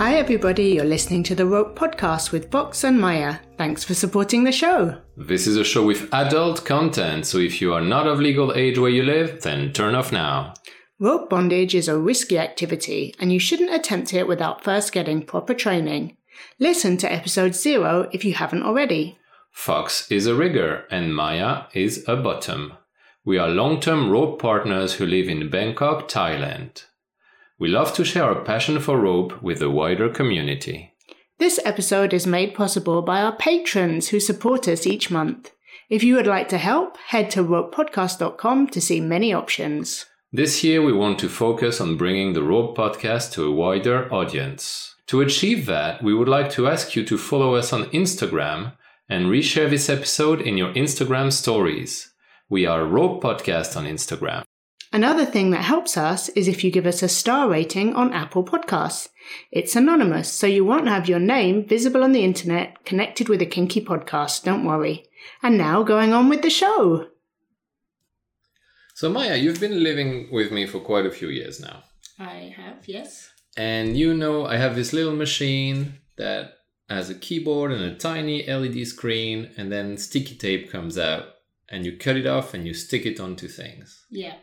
Hi, everybody. You're listening to the Rope Podcast with Fox and Mya. Thanks for supporting the show. This is a show with adult content, so if you are not of legal age where you live, then turn off now. Rope bondage is a risky activity, and you shouldn't attempt it without first getting proper training. Listen to episode zero if you haven't already. Fox is a rigger, and Mya is a bottom. We are long term rope partners who live in Bangkok, Thailand. We love to share our passion for rope with the wider community. This episode is made possible by our patrons who support us each month. If you would like to help, head to ropepodcast.com to see many options. This year, we want to focus on bringing the Rope Podcast to a wider audience. To achieve that, we would like to ask you to follow us on Instagram and reshare this episode in your Instagram stories. We are Rope Podcast on Instagram. Another thing that helps us is if you give us a star rating on Apple Podcasts. It's anonymous, so you won't have your name visible on the internet connected with a kinky podcast, don't worry. And now going on with the show. So, Mya, you've been living with me for quite a few years now. I have, yes. And you know, I have this little machine that has a keyboard and a tiny LED screen, and then sticky tape comes out, and you cut it off and you stick it onto things. Yeah.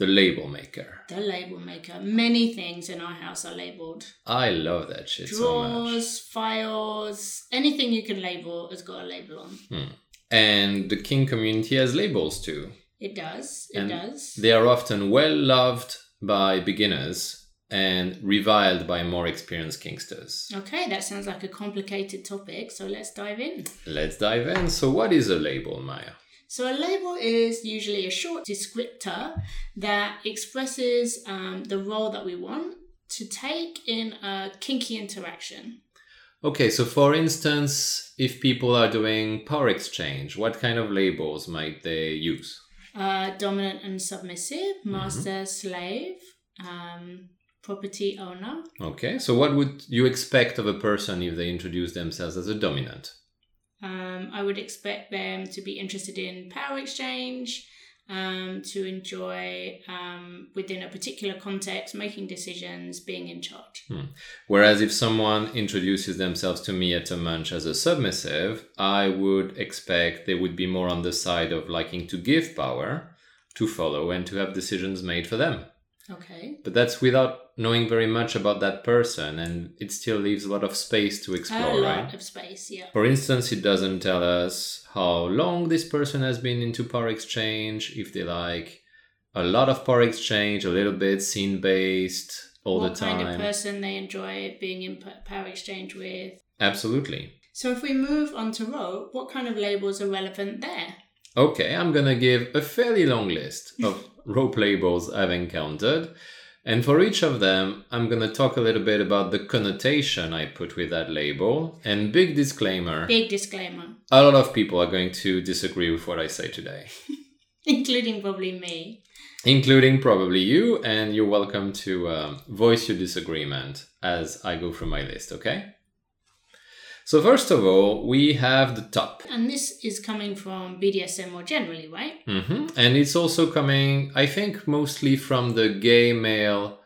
The label maker. The label maker. Many things in our house are labeled. I love that shit so much. Drawers, files, anything you can label has got a label on. Hmm. And the Kink community has labels too. It does. It And does. They are often well loved by beginners and reviled by more experienced Kinksters. Okay, that sounds like a complicated topic, so let's dive in. Let's dive in. So, what is a label, Mya? So, a label is usually a short descriptor that expresses um, the role that we want to take in a kinky interaction. Okay, so for instance, if people are doing power exchange, what kind of labels might they use? Uh, dominant and submissive, master, slave, um, property owner. Okay, so what would you expect of a person if they introduce themselves as a dominant? Um, I would expect them to be interested in power exchange, um, to enjoy um, within a particular context, making decisions, being in charge. Whereas if someone introduces themselves to me at a munch as a submissive, I would expect they would be more on the side of liking to give power, to follow, and to have decisions made for them. Okay. But that's without knowing very much about that person, and it still leaves a lot of space to explore, right? A lot right? of space, yeah. For instance, it doesn't tell us how long this person has been into power exchange, if they like a lot of power exchange, a little bit scene based all what the time. kind of person they enjoy being in power exchange with. Absolutely. So if we move on to rope, what kind of labels are relevant there? Okay, I'm gonna give a fairly long list of rope labels I've encountered. And for each of them, I'm gonna talk a little bit about the connotation I put with that label. And big disclaimer Big disclaimer, a lot of people are going to disagree with what I say today. including probably me. including probably you, and you're welcome to um, voice your disagreement as I go through my list, okay? So, first of all, we have the top. And this is coming from BDSM more generally, right? hmm And it's also coming, I think, mostly from the gay male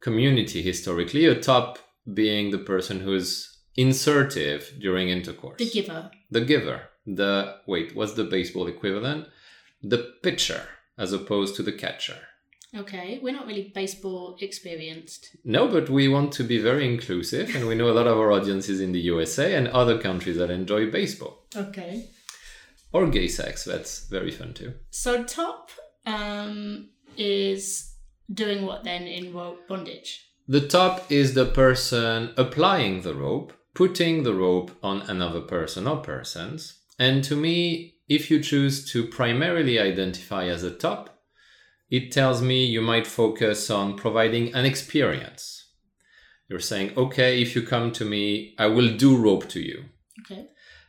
community historically, a top being the person who's insertive during intercourse. The giver. The giver. The, wait, what's the baseball equivalent? The pitcher, as opposed to the catcher. Okay, we're not really baseball experienced. No, but we want to be very inclusive, and we know a lot of our audience is in the USA and other countries that enjoy baseball Okay. or gay sex. That's very fun too. So top um, is doing what then in rope bondage? The top is the person applying the rope, putting the rope on another person or persons. And to me, if you choose to primarily identify as a top, it tells me you might focus on providing an experience. You're saying, okay, if you come to me, I will do rope to you. Okay.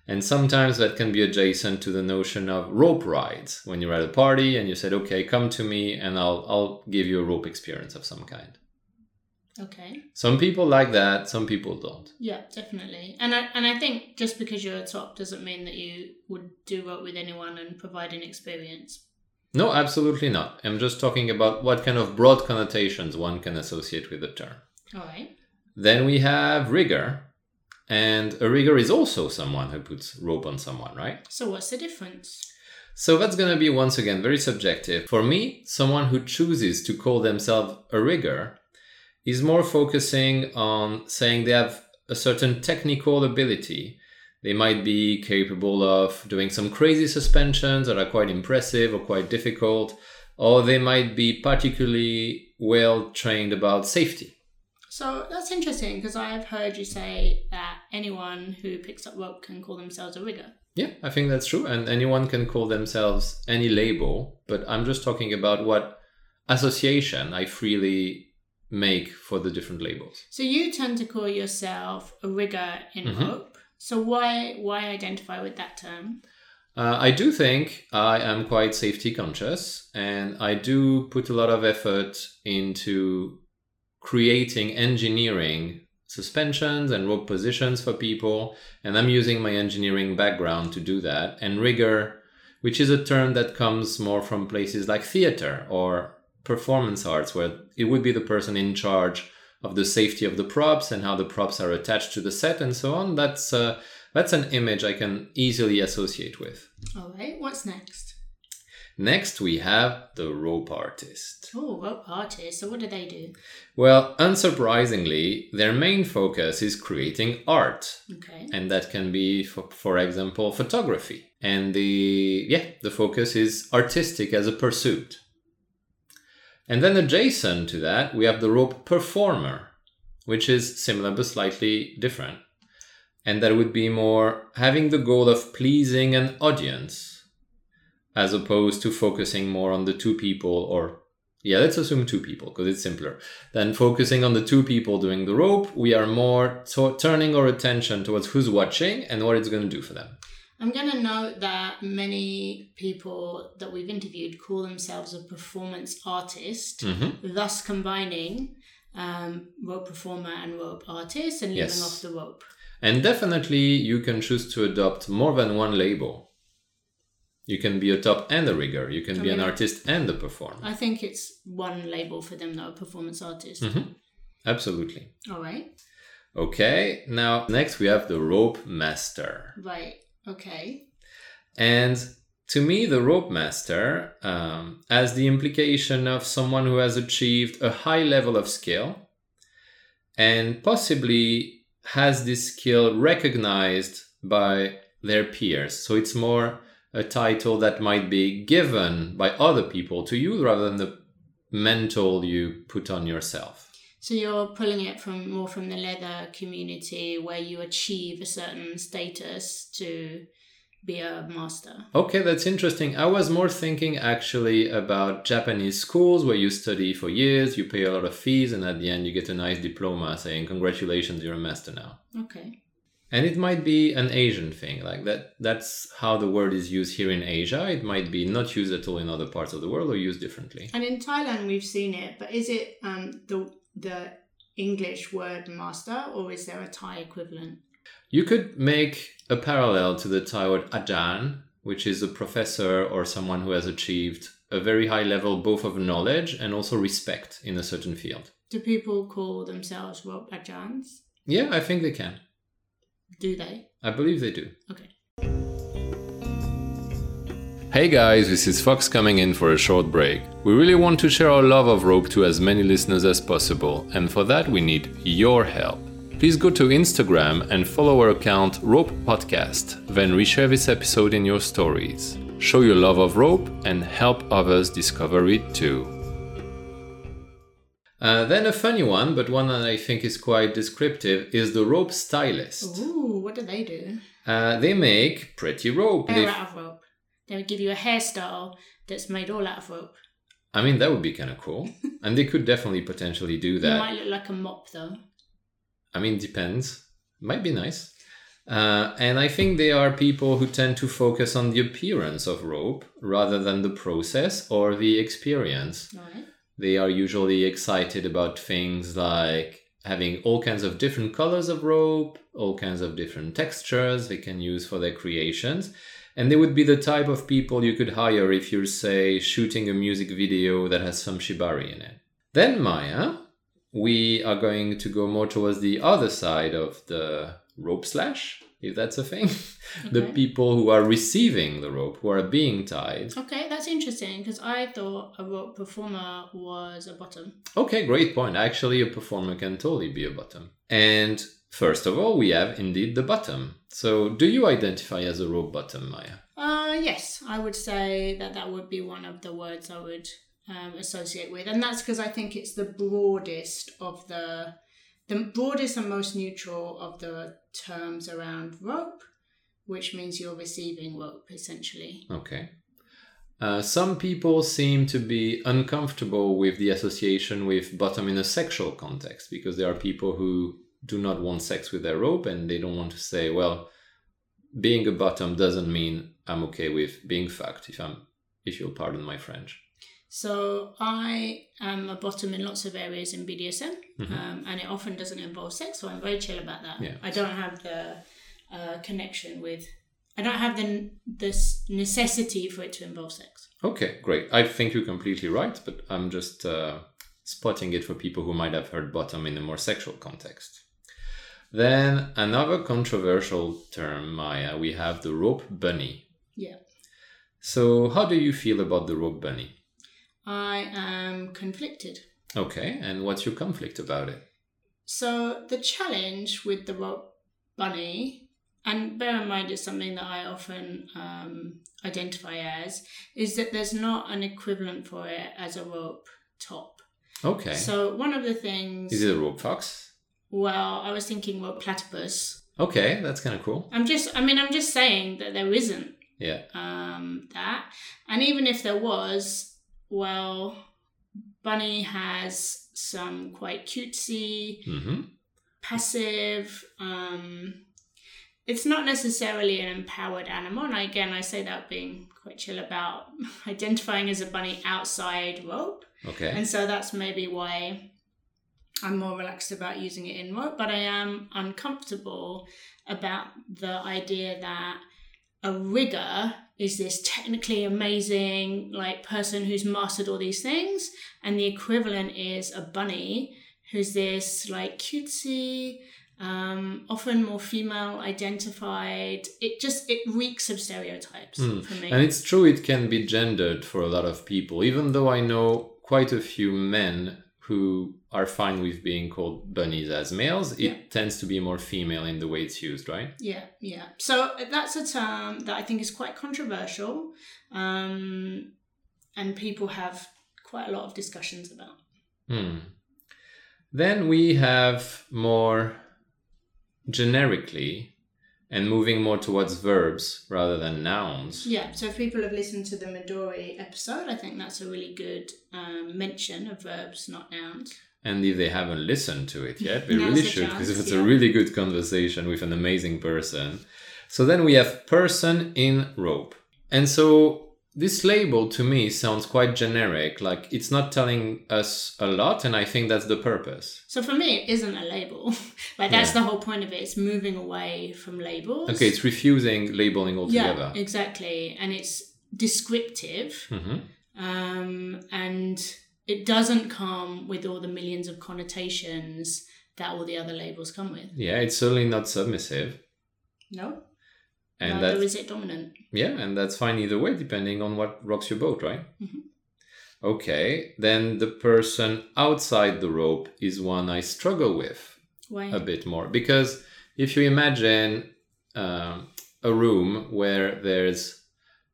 And sometimes that can be adjacent to the notion of rope rides. When you're at a party and you said, okay, come to me and I'll, I'll give you a rope experience of some kind. Okay. Some people like that, some people don't. Yeah, definitely. And I and I think just because you're a top doesn't mean that you would do rope with anyone and provide an experience. No, absolutely not. I'm just talking about what kind of broad connotations one can associate with the term. All right. Then we have rigger. And a rigger is also someone who puts rope on someone, right? So what's the difference? So that's going to be once again very subjective. For me, someone who chooses to call themselves a rigger is more focusing on saying they have a certain technical ability. They might be capable of doing some crazy suspensions that are quite impressive or quite difficult, or they might be particularly well trained about safety. So that's interesting because I've heard you say that anyone who picks up rope can call themselves a rigger. Yeah, I think that's true. And anyone can call themselves any label, but I'm just talking about what association I freely make for the different labels. So you tend to call yourself a rigger in Mhm. rope. So why why identify with that term? Uh, I do think I am quite safety conscious, and I do put a lot of effort into creating engineering suspensions and rope positions for people. And I'm using my engineering background to do that. And rigger, which is a term that comes more from places like theater or performance arts, where it would be the person in charge of the safety of the props and how the props are attached to the set and so on. That's uh, that's an image I can easily associate with. All right. What's next? Next, we have the rope artist. Oh, rope artists. So what do they do? Well, unsurprisingly, their main focus is creating art. Okay. And that can be, for, for example, photography. And the, yeah, the focus is artistic as a pursuit. And then adjacent to that, we have the rope performer, which is similar but slightly different. And that would be more having the goal of pleasing an audience as opposed to focusing more on the two people or yeah let's assume two people because it's simpler than focusing on the two people doing the rope we are more to- turning our attention towards who's watching and what it's going to do for them I'm going to note that many people that we've interviewed call themselves a performance artist, Mhm. thus combining um, rope performer and rope artist and living Yes. off the rope. and definitely you can choose to adopt more than one label you can be a top and a rigger you can I be an artist and a performer I think it's one label for them, though, performance artist. Mhm. absolutely All right. okay now next we have the rope master Right. Okay. And to me, the rope master um, has the implication of someone who has achieved a high level of skill and possibly has this skill recognized by their peers. So it's more a title that might be given by other people to you rather than the mental you put on yourself. So you're pulling it from more from the leather community where you achieve a certain status to be a master. Okay, that's interesting. I was more thinking actually about Japanese schools where you study for years, you pay a lot of fees, and at the end you get a nice diploma saying, Congratulations, you're a master now. Okay. And it might be an Asian thing, like that. That's how the word is used here in Asia. It might be not used at all in other parts of the world or used differently. And in Thailand, we've seen it, but is it um, the the English word master, or is there a Thai equivalent? You could make a parallel to the Thai word ajan, which is a professor or someone who has achieved a very high level both of knowledge and also respect in a certain field. Do people call themselves rope ajans? Yeah, I think they can. Do they? I believe they do. Okay. Hey guys, this is Fox coming in for a short break. We really want to share our love of rope to as many listeners as possible, and for that we need your help. Please go to Instagram and follow our account Rope Podcast, then reshare this episode in your stories. Show your love of rope and help others discover it too. Uh, then a funny one, but one that I think is quite descriptive, is the rope stylist. Ooh, what do they do? Uh, they make pretty rope. Hair They- out of rope. They would give you a hairstyle that's made all out of rope. I mean, that would be kind of cool. and they could definitely potentially do You that. might look like a mop though. I mean, depends. Might be nice. Uh, and I think they are people who tend to focus on the appearance of rope rather than the process or the experience. Right. They are usually excited about things like having all kinds of different colors of rope, all kinds of different textures they can use for their creations. And they would be the type of people you could hire if you're, say, shooting a music video that has some shibari in it. Then Mya, we are going to go more towards the other side of the rope slash, if that's a thing. the people who are receiving the rope, who are being tied. Okay, that's interesting because I thought a rope performer was a bottom. Okay, great point. Actually, a performer can totally be a bottom. And first of all, we have indeed the bottom. So, do you identify as a rope bottom, Mya? Uh, yes, I would say that that would be one of the words I would um, associate with, and that's because I think it's the broadest of the the broadest and most neutral of the terms around rope, which means you're receiving rope essentially. Okay. Uh, some people seem to be uncomfortable with the association with bottom in a sexual context because there are people who do not want sex with their rope and they don't want to say, well, being a bottom doesn't mean I'm okay with being fucked, if I'm if you'll pardon my French. So I am a bottom in lots of areas in BDSM, Mhm. um, and it often doesn't involve sex. So I'm very chill about that. Yeah. I don't have the uh, connection with. I don't have the this necessity for it to involve sex. Okay, great. I think you're completely right, but I'm just uh, spotting it for people who might have heard bottom in a more sexual context. Then another controversial term, Mya, we have the rope bunny. Yeah. So, how do you feel about the rope bunny? I am conflicted. Okay, and what's your conflict about it? So the challenge with the rope bunny, and bear in mind it's something that I often um, identify as, is that there's not an equivalent for it as a rope top. Okay. So one of the things, Is it a rope fox? Well, I was thinking rope platypus. Okay, that's kind of cool. I'm just, I mean, I'm just saying that there isn't Yeah. um, that, and even if there was, well, bunny has some quite cutesy Mm-hmm. passive um it's not necessarily an empowered animal and again i say that being quite chill about identifying as a bunny outside rope Okay. and so that's maybe why i'm more relaxed about using it in work, but i am uncomfortable about the idea that a rigger is this technically amazing like person who's mastered all these things and the equivalent is a bunny who's this like cutesy um, often more female identified it just it reeks of stereotypes Hmm. for me And it's true, it can be gendered for a lot of people, even though I know quite a few men who are fine with being called bunnies as males. It Yeah. tends to be more female in the way it's used, right? Yeah, yeah. So that's a term that I think is quite controversial, um, and people have quite a lot of discussions about. Hmm. Then we have more generically and moving more towards verbs rather than nouns. Yeah. So if people have listened to the Midori episode, I think that's a really good um, mention of verbs, not nouns. And if they haven't listened to it yet, they really should because it's yeah. a really good conversation with an amazing person. So then we have person in rope. And so this label to me sounds quite generic, like it's not telling us a lot, and I think that's the purpose. So for me, it isn't a label. like that's Yeah. the whole point of it. It's moving away from labels. Okay, it's refusing labeling altogether. yeah, exactly, and it's descriptive. hmm um, and it doesn't come with all the millions of connotations that all the other labels come with. Yeah, it's certainly not submissive. No, And neither is it dominant. Yeah, and that's fine either way, depending on what rocks your boat, right? Mhm. Okay, then the person outside the rope is one I struggle with Why? a bit more because if you imagine um, a room where there's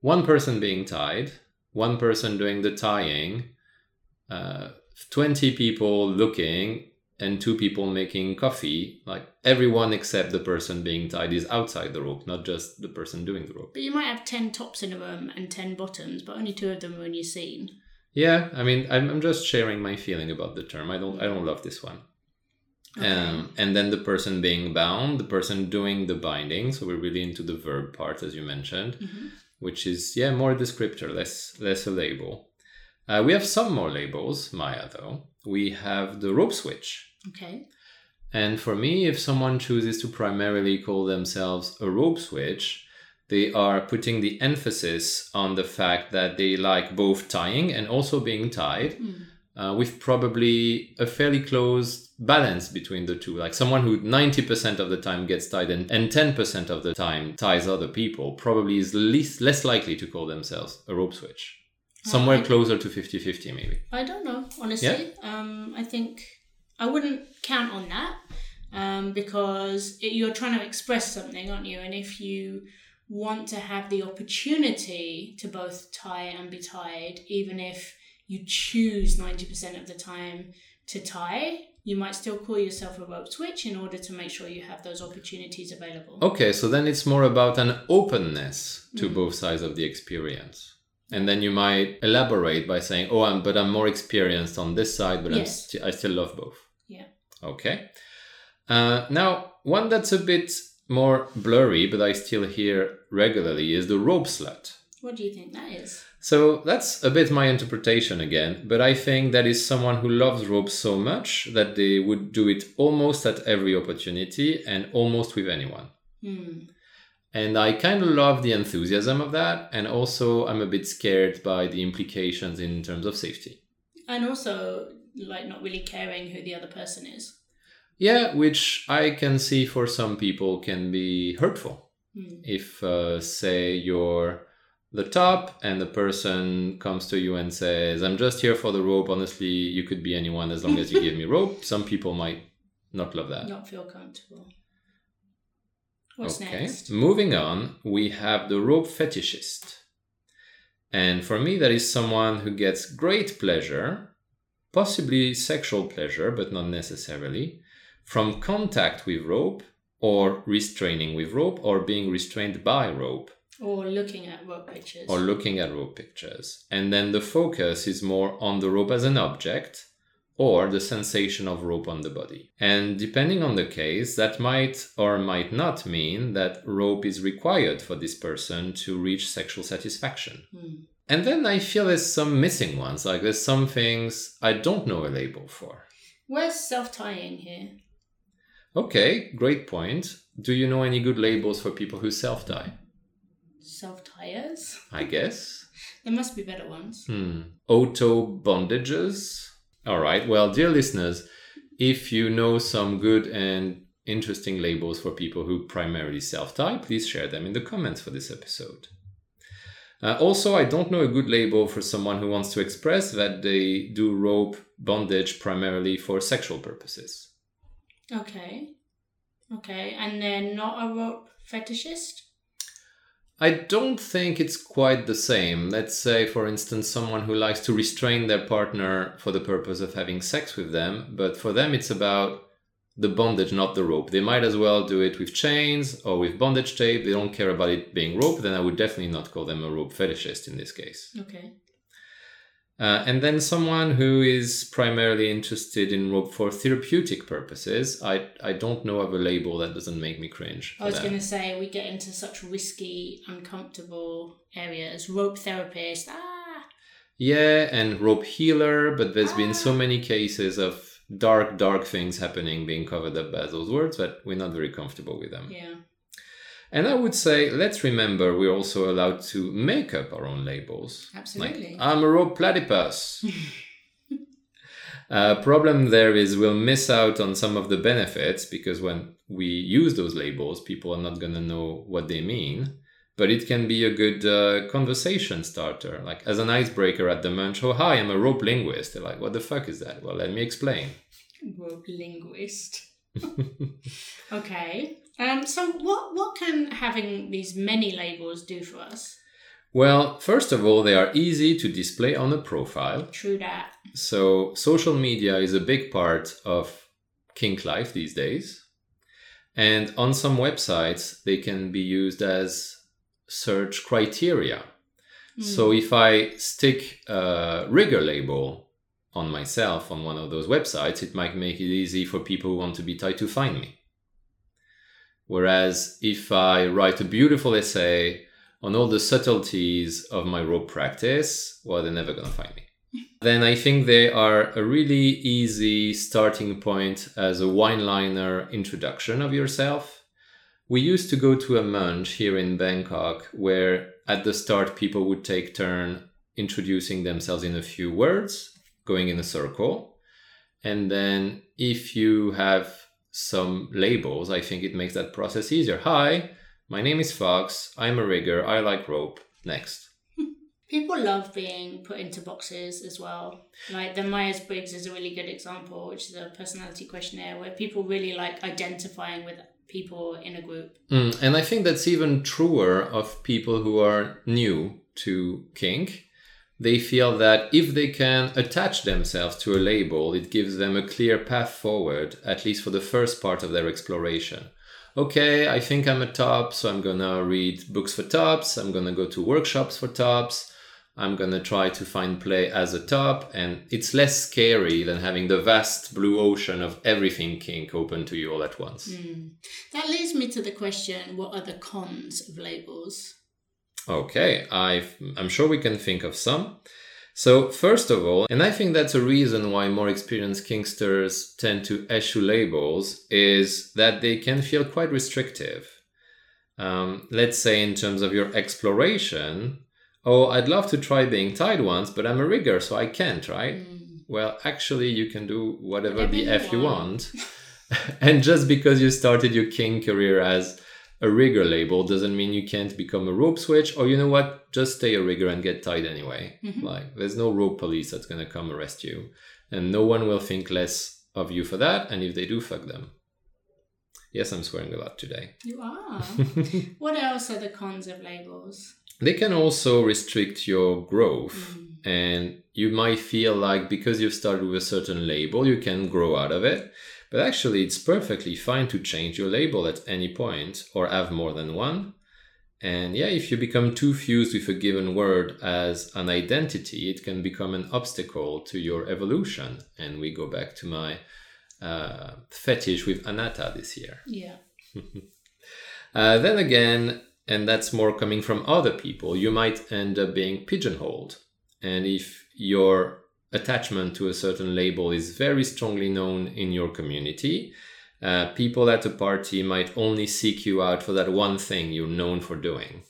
one person being tied, one person doing the tying, uh, 20 people looking, and two people making coffee, like everyone except the person being tied is outside the rope, not just the person doing the rope. But you might have ten tops in a room and ten bottoms, but only two of them are in your scene. Yeah, I mean, I'm, I'm just sharing my feeling about the term. I don't, I don't love this one. Okay. Um, and then the person being bound, the person doing the binding. So we're really into the verb part, as you mentioned, Mhm. which is yeah more a descriptor, less less a label. Uh, we have some more labels, Mya. Though we have the rope switch, Okay. and for me, if someone chooses to primarily call themselves a rope switch, they are putting the emphasis on the fact that they like both tying and also being tied. Mm. uh, with probably a fairly close balance between the two. Like someone who 90% of the time gets tied and, and 10% of the time ties other people probably is least, less likely to call themselves a rope switch. Somewhere Okay. closer to 50 50, maybe. I don't know, honestly. Um, I think I wouldn't count on that um, because it, you're trying to express something, aren't you? And if you want to have the opportunity to both tie and be tied, even if you choose 90% of the time to tie, you might still call yourself a rope switch in order to make sure you have those opportunities available. Okay, so then it's more about an openness to Mm. both sides of the experience. And then you might elaborate by saying, "Oh, I'm, but I'm more experienced on this side, but I'm Yes. st- I still love both." Yeah. Okay. Uh, now, one that's a bit more blurry, but I still hear regularly, is the rope slut. What do you think that is? So that's a bit my interpretation again, but I think that is someone who loves rope so much that they would do it almost at every opportunity and almost with anyone. Hmm. And I kind of love the enthusiasm of that. And also, I'm a bit scared by the implications in terms of safety. And also, like, not really caring who the other person is. Yeah, which I can see for some people can be hurtful. Hmm. If, uh, say, you're the top and the person comes to you and says, I'm just here for the rope. Honestly, you could be anyone as long as you give me rope. Some people might not love that. not feel comfortable. What's okay. next? Moving on, we have the rope fetishist. And for me, that is someone who gets great pleasure, possibly sexual pleasure, but not necessarily, from contact with rope or restraining with rope or being restrained by rope Or looking at rope pictures. or looking at rope pictures. And then the focus is more on the rope as an object or the sensation of rope on the body. And depending on the case, that might or might not mean that rope is required for this person to reach sexual satisfaction. Hmm. And then I feel there's some missing ones, like there's some things I don't know a label for. Where's self tying here? Okay, great point. Do you know any good labels for people who self tie? Self tires? I guess. There must be better ones. Hmm. Auto bondages. All right. Well, dear listeners, if you know some good and interesting labels for people who primarily self tie, please share them in the comments for this episode. Uh, also, I don't know a good label for someone who wants to express that they do rope bondage primarily for sexual purposes. Okay. Okay. And they're not a rope fetishist? I don't think it's quite the same. Let's say, for instance, someone who likes to restrain their partner for the purpose of having sex with them, but for them it's about the bondage, not the rope. They might as well do it with chains or with bondage tape. They don't care about it being rope, then I would definitely not call them a rope fetishist in this case. Okay. Uh, and then someone who is primarily interested in rope for therapeutic purposes. I, I don't know of a label that doesn't make me cringe. I was going to say we get into such risky, uncomfortable areas. Rope therapist. Ah. Yeah, and rope healer, but there's been so Ah. many cases of dark, dark things happening being covered up by those words that we're not very comfortable with them. Yeah. And I would say, let's remember we're also allowed to make up our own labels. Absolutely. Like, I'm a rope platypus. uh, problem there is we'll miss out on some of the benefits because when we use those labels, people are not going to know what they mean. But it can be a good uh, conversation starter, like as an icebreaker at the munch. Oh, hi, I'm a rope linguist. They're like, what the fuck is that? Well, let me explain. Rope linguist. okay. Um. So what what can having these many labels do for us? Well, first of all, they are easy to display on a profile. True that. So, social media is a big part of kink life these days. And on some websites, they can be used as search criteria. So, Hmm. if I stick a rigger label on myself on one of those websites, it might make it easy for people who want to be tied to find me. Whereas if I write a beautiful essay on all the subtleties of my rope practice, well, they're never going to find me. then I think they are a really easy starting point as a wine liner introduction of yourself. We used to go to a munch here in Bangkok where at the start people would take turn introducing themselves in a few words going in a circle. And then if you have some labels, I think it makes that process easier. Hi, my name is Fox. I'm a rigger. I like rope. Next. People love being put into boxes as well. Like the Myers Briggs is a really good example, which is a personality questionnaire where people really like identifying with people in a group. Mm, and I think that's even truer of people who are new to kink. They feel that if they can attach themselves to a label, it gives them a clear path forward, at least for the first part of their exploration. Okay, I think I'm a top, so I'm gonna read books for tops, I'm gonna go to workshops for tops, I'm gonna try to find play as a top, and it's less scary than having the vast blue ocean of everything kink open to you all at once. Mm. That leads me to the question what are the cons of labels? Okay, i am sure we can think of some. So, first of all, and I think that's a reason why more experienced Kinksters tend to eschew labels, is that they can feel quite restrictive. Um, let's say, in terms of your exploration, oh, I'd love to try being tied once, but I'm a rigger, so I can't, right? Mm. Well, actually, you can do whatever, whatever the F you want. and just because you started your kink career as a rigger label doesn't mean you can't become a rope switch or you know what? Just stay a rigger and get tied anyway. Mm-hmm. like there's no rope police that's going to come arrest you. And no one will think less of you for that and if they do fuck them. Yes i'm swearing a lot today. You are. What else are the cons of labels? They can also restrict your growth. Mm. and you might feel like because you've started with a certain label you can grow out of it but actually, it's perfectly fine to change your label at any point or have more than one. And yeah, if you become too fused with a given word as an identity, it can become an obstacle to your evolution. And we go back to my uh, fetish with anatta this year. Yeah. uh, then again, and that's more coming from other people, you might end up being pigeonholed. And if your attachment to a certain label is very strongly known in your community, uh, people at a party might only seek you out for that one thing you're known for doing.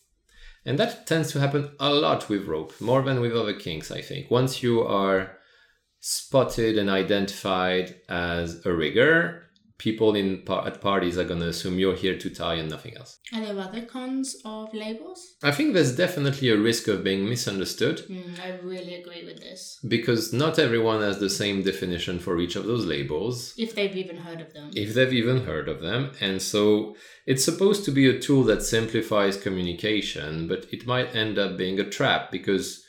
And that tends to happen a lot with rope, more than with other kinks, I think. Once you are spotted and identified as a rigger, people in at parties are going to assume you're here to tie and nothing else. Are there other cons of labels? I think there's definitely a risk of being misunderstood. Mm, I really agree with this. Because not everyone has the same definition for each of those labels. If they've even heard of them. If they've even heard of them. And so it's supposed to be a tool that simplifies communication, but it might end up being a trap because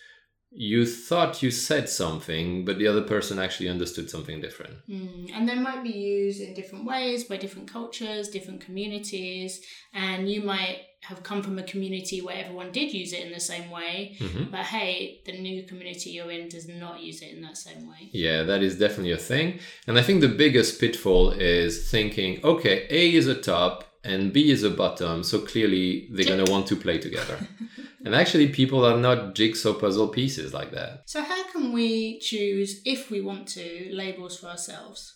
you thought you said something, but the other person actually understood something different. Mm, and they might be used in different ways by different cultures, different communities, and you might have come from a community where everyone did use it in the same way, mm-hmm. but hey, the new community you're in does not use it in that same way. Yeah, that is definitely a thing. And I think the biggest pitfall is thinking, okay, A is a top and B is a bottom, so clearly they're going to want to play together. And actually, people are not jigsaw puzzle pieces like that. So, how can we choose, if we want to, labels for ourselves?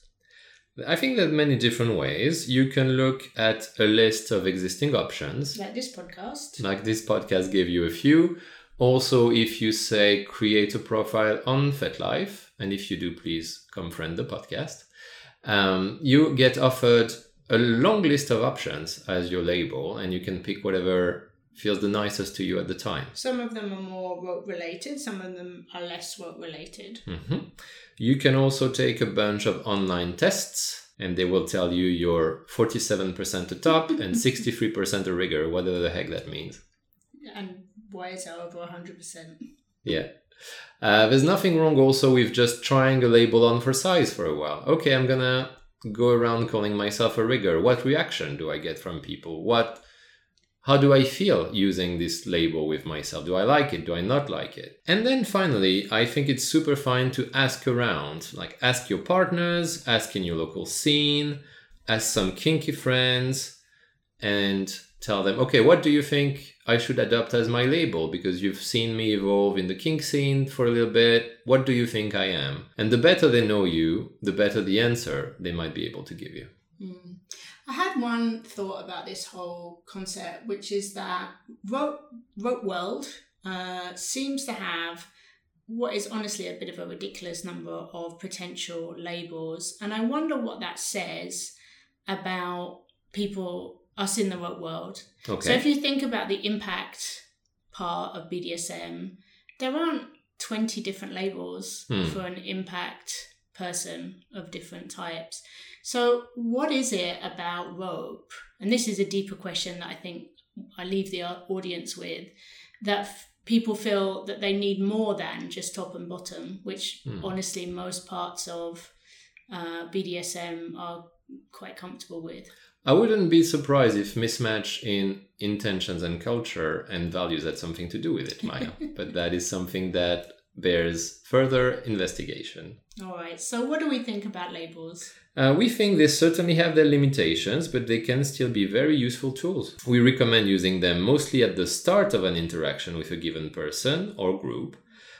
I think there are many different ways. You can look at a list of existing options. Like this podcast. Like this podcast gave you a few. Also, if you say create a profile on FetLife, and if you do, please come friend the podcast, um, you get offered a long list of options as your label, and you can pick whatever feels the nicest to you at the time. Some of them are more work related, some of them are less work related. Mm-hmm. You can also take a bunch of online tests and they will tell you you're 47% a top and 63% a rigger, whatever the heck that means. And why is that over 100%? Yeah. Uh, there's nothing wrong also with just trying a label on for size for a while. Okay, I'm gonna go around calling myself a rigger. What reaction do I get from people? What how do I feel using this label with myself? Do I like it? Do I not like it? And then finally, I think it's super fine to ask around, like ask your partners, ask in your local scene, ask some kinky friends, and tell them, okay, what do you think I should adopt as my label? Because you've seen me evolve in the kink scene for a little bit. What do you think I am? And the better they know you, the better the answer they might be able to give you. Mm. I had one thought about this whole concept, which is that Rope, Rope World uh, seems to have what is honestly a bit of a ridiculous number of potential labels. And I wonder what that says about people, us in the rope world. Okay. So if you think about the impact part of BDSM, there aren't 20 different labels Hmm. for an impact person of different types. So, what is it about rope? And this is a deeper question that I think I leave the audience with that f- people feel that they need more than just top and bottom, which Hmm. honestly, most parts of uh, BDSM are quite comfortable with. I wouldn't be surprised if mismatch in intentions and culture and values had something to do with it, Mya. but that is something that bears further investigation. All right. So, what do we think about labels? Uh, we think they certainly have their limitations, but they can still be very useful tools. We recommend using them mostly at the start of an interaction with a given person or group,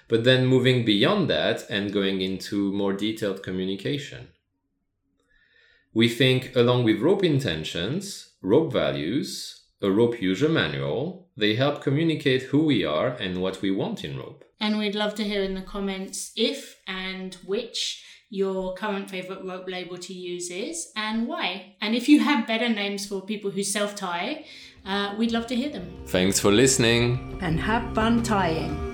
but then moving beyond that and going into more detailed communication. We think, along with rope intentions, rope values, a rope user manual, they help communicate who we are and what we want in rope. And we'd love to hear in the comments if and which your current favorite rope label to use is and why. And if you have better names for people who self tie, uh, we'd love to hear them. Thanks for listening. And have fun tying.